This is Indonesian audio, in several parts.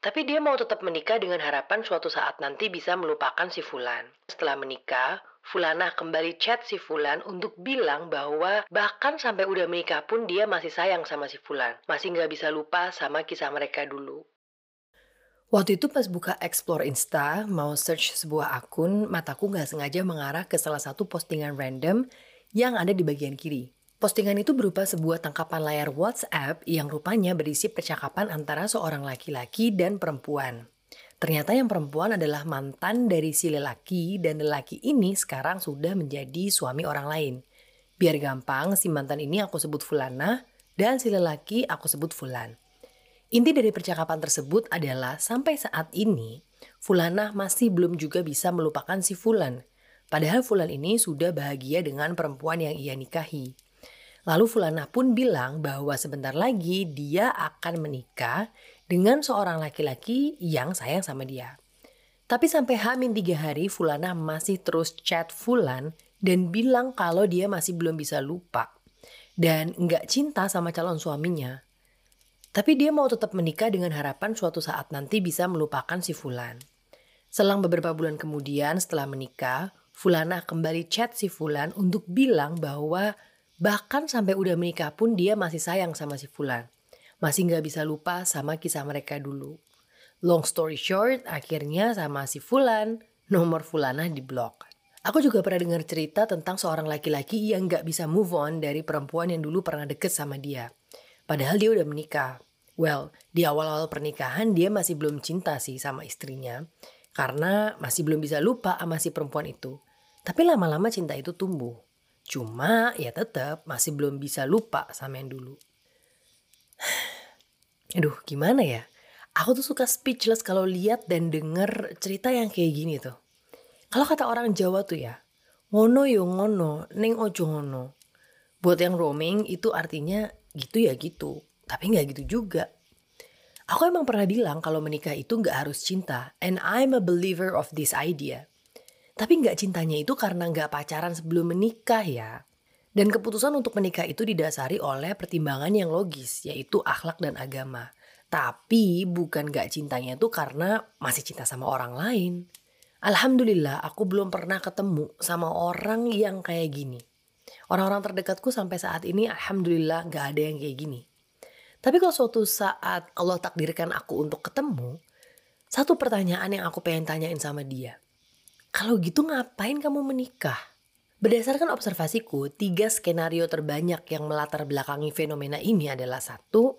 Tapi dia mau tetap menikah dengan harapan suatu saat nanti bisa melupakan si Fulan. Setelah menikah, Fulana kembali chat si Fulan untuk bilang bahwa bahkan sampai udah menikah pun dia masih sayang sama si Fulan. Masih nggak bisa lupa sama kisah mereka dulu. Waktu itu pas buka explore Insta, mau search sebuah akun, mataku nggak sengaja mengarah ke salah satu postingan random yang ada di bagian kiri. Postingan itu berupa sebuah tangkapan layar WhatsApp yang rupanya berisi percakapan antara seorang laki-laki dan perempuan. Ternyata yang perempuan adalah mantan dari si lelaki dan lelaki ini sekarang sudah menjadi suami orang lain. Biar gampang, si mantan ini aku sebut Fulana dan si lelaki aku sebut Fulan. Inti dari percakapan tersebut adalah sampai saat ini Fulana masih belum juga bisa melupakan si Fulan. Padahal Fulan ini sudah bahagia dengan perempuan yang ia nikahi. Lalu Fulana pun bilang bahwa sebentar lagi dia akan menikah dengan seorang laki-laki yang sayang sama dia. Tapi sampai hamin tiga hari Fulana masih terus chat Fulan dan bilang kalau dia masih belum bisa lupa. Dan nggak cinta sama calon suaminya. Tapi dia mau tetap menikah dengan harapan suatu saat nanti bisa melupakan si Fulan. Selang beberapa bulan kemudian setelah menikah, Fulana kembali chat si Fulan untuk bilang bahwa Bahkan sampai udah menikah pun dia masih sayang sama si Fulan. Masih nggak bisa lupa sama kisah mereka dulu. Long story short, akhirnya sama si Fulan, nomor Fulana di blok. Aku juga pernah dengar cerita tentang seorang laki-laki yang nggak bisa move on dari perempuan yang dulu pernah deket sama dia. Padahal dia udah menikah. Well, di awal-awal pernikahan dia masih belum cinta sih sama istrinya. Karena masih belum bisa lupa sama si perempuan itu. Tapi lama-lama cinta itu tumbuh. Cuma ya tetap masih belum bisa lupa sama yang dulu. Aduh gimana ya? Aku tuh suka speechless kalau lihat dan denger cerita yang kayak gini tuh. Kalau kata orang Jawa tuh ya, ngono yo ngono, neng ojo ngono. Buat yang roaming itu artinya gitu ya gitu, tapi nggak gitu juga. Aku emang pernah bilang kalau menikah itu nggak harus cinta, and I'm a believer of this idea. Tapi nggak cintanya itu karena nggak pacaran sebelum menikah ya. Dan keputusan untuk menikah itu didasari oleh pertimbangan yang logis, yaitu akhlak dan agama. Tapi bukan gak cintanya itu karena masih cinta sama orang lain. Alhamdulillah aku belum pernah ketemu sama orang yang kayak gini. Orang-orang terdekatku sampai saat ini alhamdulillah gak ada yang kayak gini. Tapi kalau suatu saat Allah takdirkan aku untuk ketemu, satu pertanyaan yang aku pengen tanyain sama dia. Kalau gitu ngapain kamu menikah? Berdasarkan observasiku, tiga skenario terbanyak yang melatar belakangi fenomena ini adalah satu,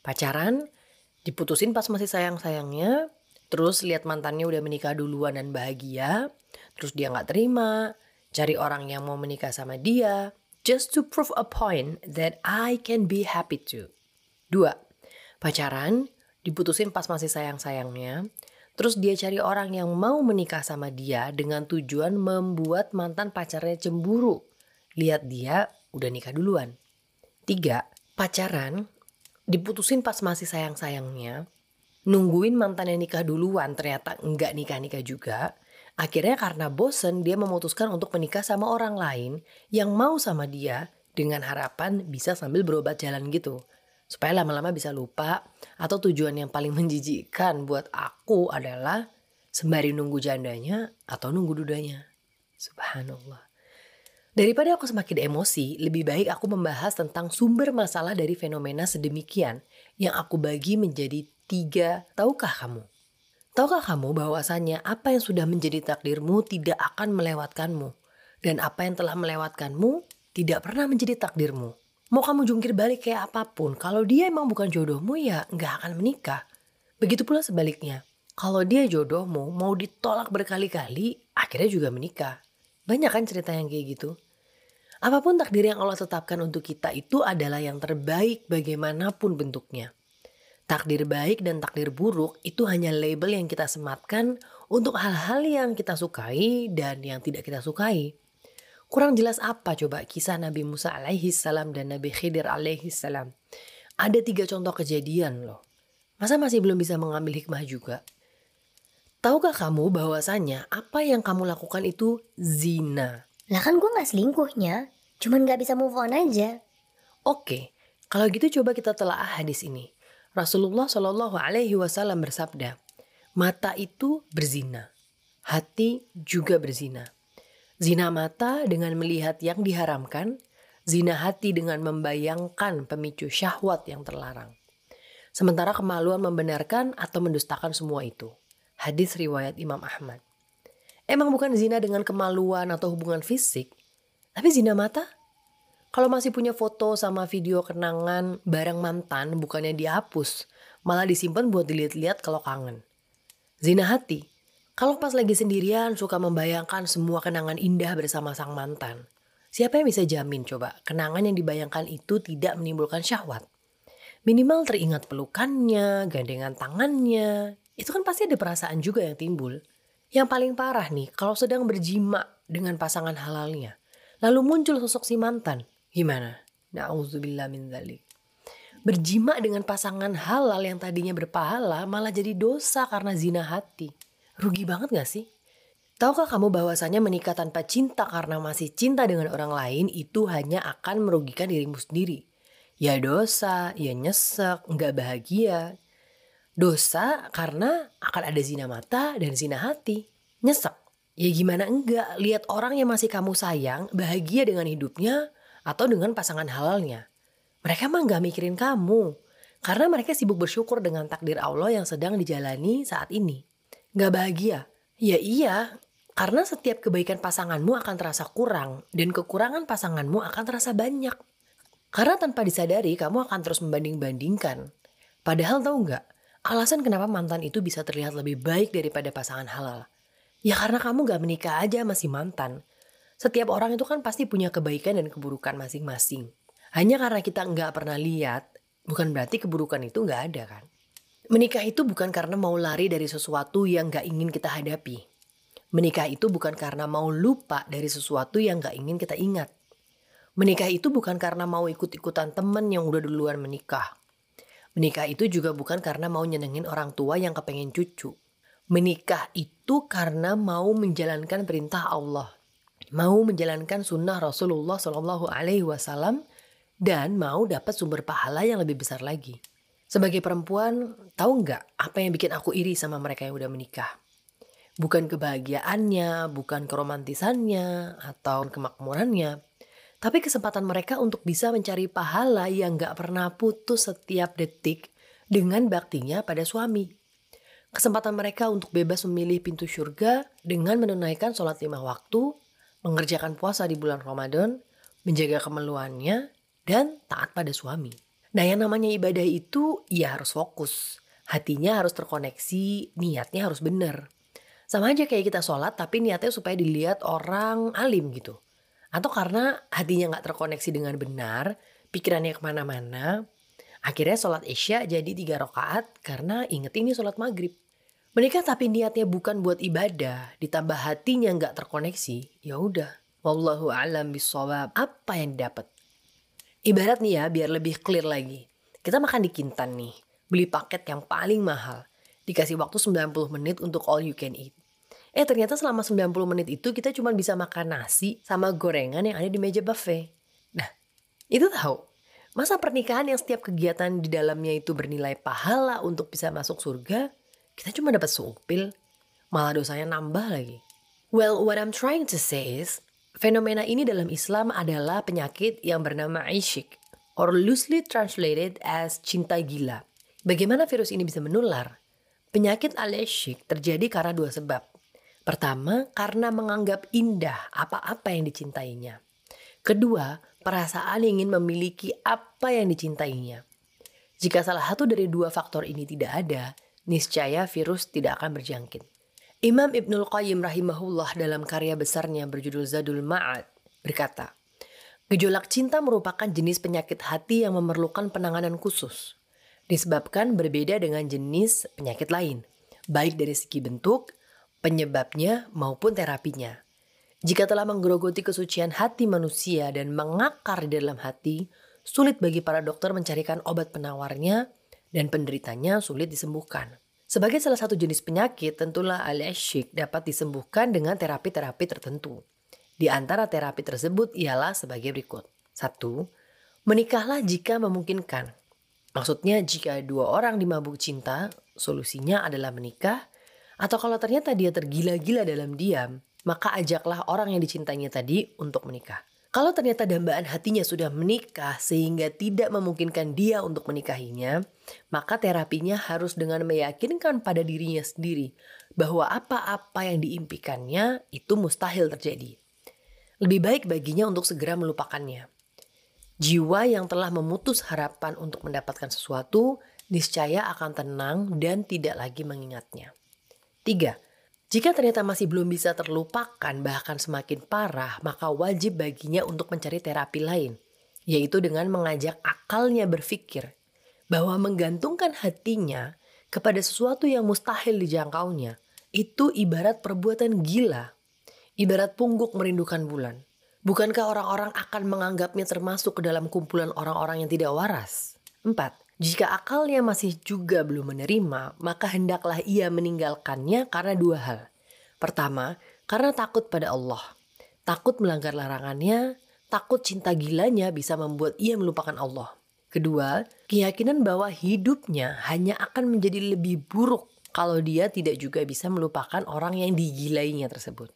pacaran, diputusin pas masih sayang-sayangnya, terus lihat mantannya udah menikah duluan dan bahagia, terus dia nggak terima, cari orang yang mau menikah sama dia, just to prove a point that I can be happy too. Dua, pacaran, diputusin pas masih sayang-sayangnya, Terus dia cari orang yang mau menikah sama dia dengan tujuan membuat mantan pacarnya cemburu. Lihat dia udah nikah duluan. Tiga, pacaran diputusin pas masih sayang-sayangnya. Nungguin mantan yang nikah duluan ternyata enggak nikah-nikah juga. Akhirnya karena bosen dia memutuskan untuk menikah sama orang lain yang mau sama dia dengan harapan bisa sambil berobat jalan gitu supaya lama-lama bisa lupa atau tujuan yang paling menjijikkan buat aku adalah sembari nunggu jandanya atau nunggu dudanya. Subhanallah. Daripada aku semakin emosi, lebih baik aku membahas tentang sumber masalah dari fenomena sedemikian yang aku bagi menjadi tiga. Tahukah kamu? Tahukah kamu bahwasannya apa yang sudah menjadi takdirmu tidak akan melewatkanmu. Dan apa yang telah melewatkanmu tidak pernah menjadi takdirmu. Mau kamu jungkir balik kayak apa pun, kalau dia emang bukan jodohmu ya nggak akan menikah. Begitu pula sebaliknya. Kalau dia jodohmu, mau ditolak berkali-kali, akhirnya juga menikah. Banyak kan cerita yang kayak gitu. Apa pun takdir yang Allah tetapkan untuk kita itu adalah yang terbaik bagaimanapun bentuknya. Takdir baik dan takdir buruk itu hanya label yang kita sematkan untuk hal-hal yang kita sukai dan yang tidak kita sukai. Kurang jelas apa coba kisah Nabi Musa alaihi salam dan Nabi Khidir alaihi salam. Ada tiga contoh kejadian loh. Masa masih belum bisa mengambil hikmah juga? Tahukah kamu bahwasanya apa yang kamu lakukan itu zina? Lah kan gue gak selingkuhnya, cuman gak bisa move on aja. Oke, kalau gitu coba kita telah hadis ini. Rasulullah Shallallahu Alaihi Wasallam bersabda, mata itu berzina, hati juga berzina. Zina mata dengan melihat yang diharamkan, zina hati dengan membayangkan pemicu syahwat yang terlarang. Sementara kemaluan membenarkan atau mendustakan semua itu. Hadis riwayat Imam Ahmad. Emang bukan zina dengan kemaluan atau hubungan fisik, tapi zina mata kalau masih punya foto sama video kenangan bareng mantan bukannya dihapus, malah disimpan buat dilihat-lihat kalau kangen. Zina hati. Kalau pas lagi sendirian suka membayangkan semua kenangan indah bersama sang mantan. Siapa yang bisa jamin coba kenangan yang dibayangkan itu tidak menimbulkan syahwat? Minimal teringat pelukannya, gandengan tangannya. Itu kan pasti ada perasaan juga yang timbul. Yang paling parah nih, kalau sedang berjima dengan pasangan halalnya. Lalu muncul sosok si mantan. Gimana? Na'udzubillah min dzalik. Berjima dengan pasangan halal yang tadinya berpahala malah jadi dosa karena zina hati. Rugi banget gak sih? Tahukah kamu bahwasanya menikah tanpa cinta karena masih cinta dengan orang lain itu hanya akan merugikan dirimu sendiri. Ya dosa, ya nyesek, nggak bahagia. Dosa karena akan ada zina mata dan zina hati. Nyesek. Ya gimana enggak, lihat orang yang masih kamu sayang bahagia dengan hidupnya, atau dengan pasangan halalnya. Mereka mah gak mikirin kamu. Karena mereka sibuk bersyukur dengan takdir Allah yang sedang dijalani saat ini. Gak bahagia? Ya iya, karena setiap kebaikan pasanganmu akan terasa kurang dan kekurangan pasanganmu akan terasa banyak. Karena tanpa disadari kamu akan terus membanding-bandingkan. Padahal tahu nggak, alasan kenapa mantan itu bisa terlihat lebih baik daripada pasangan halal. Ya karena kamu gak menikah aja masih mantan. Setiap orang itu kan pasti punya kebaikan dan keburukan masing-masing. Hanya karena kita nggak pernah lihat, bukan berarti keburukan itu nggak ada kan. Menikah itu bukan karena mau lari dari sesuatu yang nggak ingin kita hadapi. Menikah itu bukan karena mau lupa dari sesuatu yang nggak ingin kita ingat. Menikah itu bukan karena mau ikut-ikutan temen yang udah duluan menikah. Menikah itu juga bukan karena mau nyenengin orang tua yang kepengen cucu. Menikah itu karena mau menjalankan perintah Allah mau menjalankan sunnah Rasulullah Wasallam dan mau dapat sumber pahala yang lebih besar lagi. Sebagai perempuan, tahu nggak apa yang bikin aku iri sama mereka yang udah menikah? Bukan kebahagiaannya, bukan keromantisannya, atau kemakmurannya, tapi kesempatan mereka untuk bisa mencari pahala yang nggak pernah putus setiap detik dengan baktinya pada suami. Kesempatan mereka untuk bebas memilih pintu surga dengan menunaikan sholat lima waktu mengerjakan puasa di bulan Ramadan, menjaga kemeluannya, dan taat pada suami. Nah yang namanya ibadah itu ya harus fokus. Hatinya harus terkoneksi, niatnya harus benar. Sama aja kayak kita sholat tapi niatnya supaya dilihat orang alim gitu. Atau karena hatinya nggak terkoneksi dengan benar, pikirannya ke mana-mana, akhirnya sholat isya jadi tiga rakaat karena inget ini sholat maghrib. Menikah tapi niatnya bukan buat ibadah, ditambah hatinya nggak terkoneksi, ya udah. Wallahu alam bisawab. Apa yang didapat? Ibarat nih ya, biar lebih clear lagi. Kita makan di Kintan nih, beli paket yang paling mahal. Dikasih waktu 90 menit untuk all you can eat. Eh ternyata selama 90 menit itu kita cuma bisa makan nasi sama gorengan yang ada di meja buffet. Nah, itu tahu. Masa pernikahan yang setiap kegiatan di dalamnya itu bernilai pahala untuk bisa masuk surga, kita cuma dapat supil, malah dosanya nambah lagi. Well, what I'm trying to say is, fenomena ini dalam Islam adalah penyakit yang bernama ishik, or loosely translated as cinta gila. Bagaimana virus ini bisa menular? Penyakit al-ishik terjadi karena dua sebab. Pertama, karena menganggap indah apa-apa yang dicintainya. Kedua, perasaan ingin memiliki apa yang dicintainya. Jika salah satu dari dua faktor ini tidak ada, niscaya virus tidak akan berjangkit. Imam Ibnul Qayyim rahimahullah dalam karya besarnya berjudul Zadul Ma'ad berkata, Gejolak cinta merupakan jenis penyakit hati yang memerlukan penanganan khusus. Disebabkan berbeda dengan jenis penyakit lain, baik dari segi bentuk, penyebabnya maupun terapinya. Jika telah menggerogoti kesucian hati manusia dan mengakar di dalam hati, sulit bagi para dokter mencarikan obat penawarnya dan penderitanya sulit disembuhkan. Sebagai salah satu jenis penyakit, tentulah al-ishik dapat disembuhkan dengan terapi-terapi tertentu. Di antara terapi tersebut ialah sebagai berikut. Satu, menikahlah jika memungkinkan. Maksudnya jika dua orang dimabuk cinta, solusinya adalah menikah. Atau kalau ternyata dia tergila-gila dalam diam, maka ajaklah orang yang dicintainya tadi untuk menikah. Kalau ternyata dambaan hatinya sudah menikah sehingga tidak memungkinkan dia untuk menikahinya, maka terapinya harus dengan meyakinkan pada dirinya sendiri bahwa apa-apa yang diimpikannya itu mustahil terjadi. Lebih baik baginya untuk segera melupakannya. Jiwa yang telah memutus harapan untuk mendapatkan sesuatu niscaya akan tenang dan tidak lagi mengingatnya. Tiga, jika ternyata masih belum bisa terlupakan bahkan semakin parah, maka wajib baginya untuk mencari terapi lain, yaitu dengan mengajak akalnya berpikir bahwa menggantungkan hatinya kepada sesuatu yang mustahil dijangkaunya itu ibarat perbuatan gila, ibarat pungguk merindukan bulan. Bukankah orang-orang akan menganggapnya termasuk ke dalam kumpulan orang-orang yang tidak waras? 4. Jika akalnya masih juga belum menerima, maka hendaklah ia meninggalkannya karena dua hal. Pertama, karena takut pada Allah. Takut melanggar larangannya, takut cinta gilanya bisa membuat ia melupakan Allah. Kedua, keyakinan bahwa hidupnya hanya akan menjadi lebih buruk kalau dia tidak juga bisa melupakan orang yang digilainya tersebut.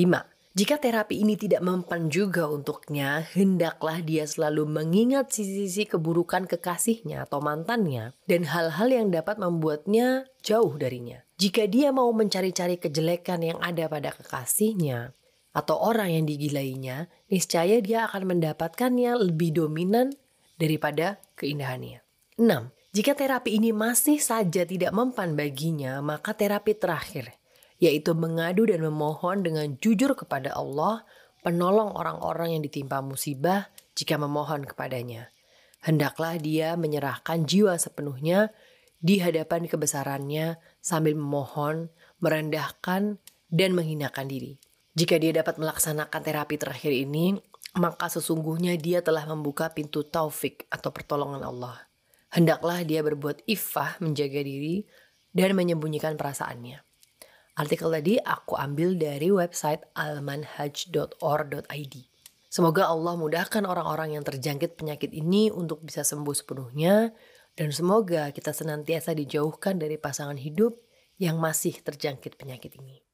5. Jika terapi ini tidak mempan juga untuknya, hendaklah dia selalu mengingat sisi-sisi keburukan kekasihnya atau mantannya dan hal-hal yang dapat membuatnya jauh darinya. Jika dia mau mencari-cari kejelekan yang ada pada kekasihnya atau orang yang digilainya, niscaya dia akan mendapatkannya lebih dominan daripada keindahannya. 6. Jika terapi ini masih saja tidak mempan baginya, maka terapi terakhir yaitu mengadu dan memohon dengan jujur kepada Allah, penolong orang-orang yang ditimpa musibah jika memohon kepadanya. Hendaklah dia menyerahkan jiwa sepenuhnya di hadapan kebesarannya sambil memohon, merendahkan, dan menghinakan diri. Jika dia dapat melaksanakan terapi terakhir ini, maka sesungguhnya dia telah membuka pintu taufik atau pertolongan Allah. Hendaklah dia berbuat ifah menjaga diri dan menyembunyikan perasaannya. Artikel tadi aku ambil dari website almanhaj.or.id. Semoga Allah mudahkan orang-orang yang terjangkit penyakit ini untuk bisa sembuh sepenuhnya dan semoga kita senantiasa dijauhkan dari pasangan hidup yang masih terjangkit penyakit ini.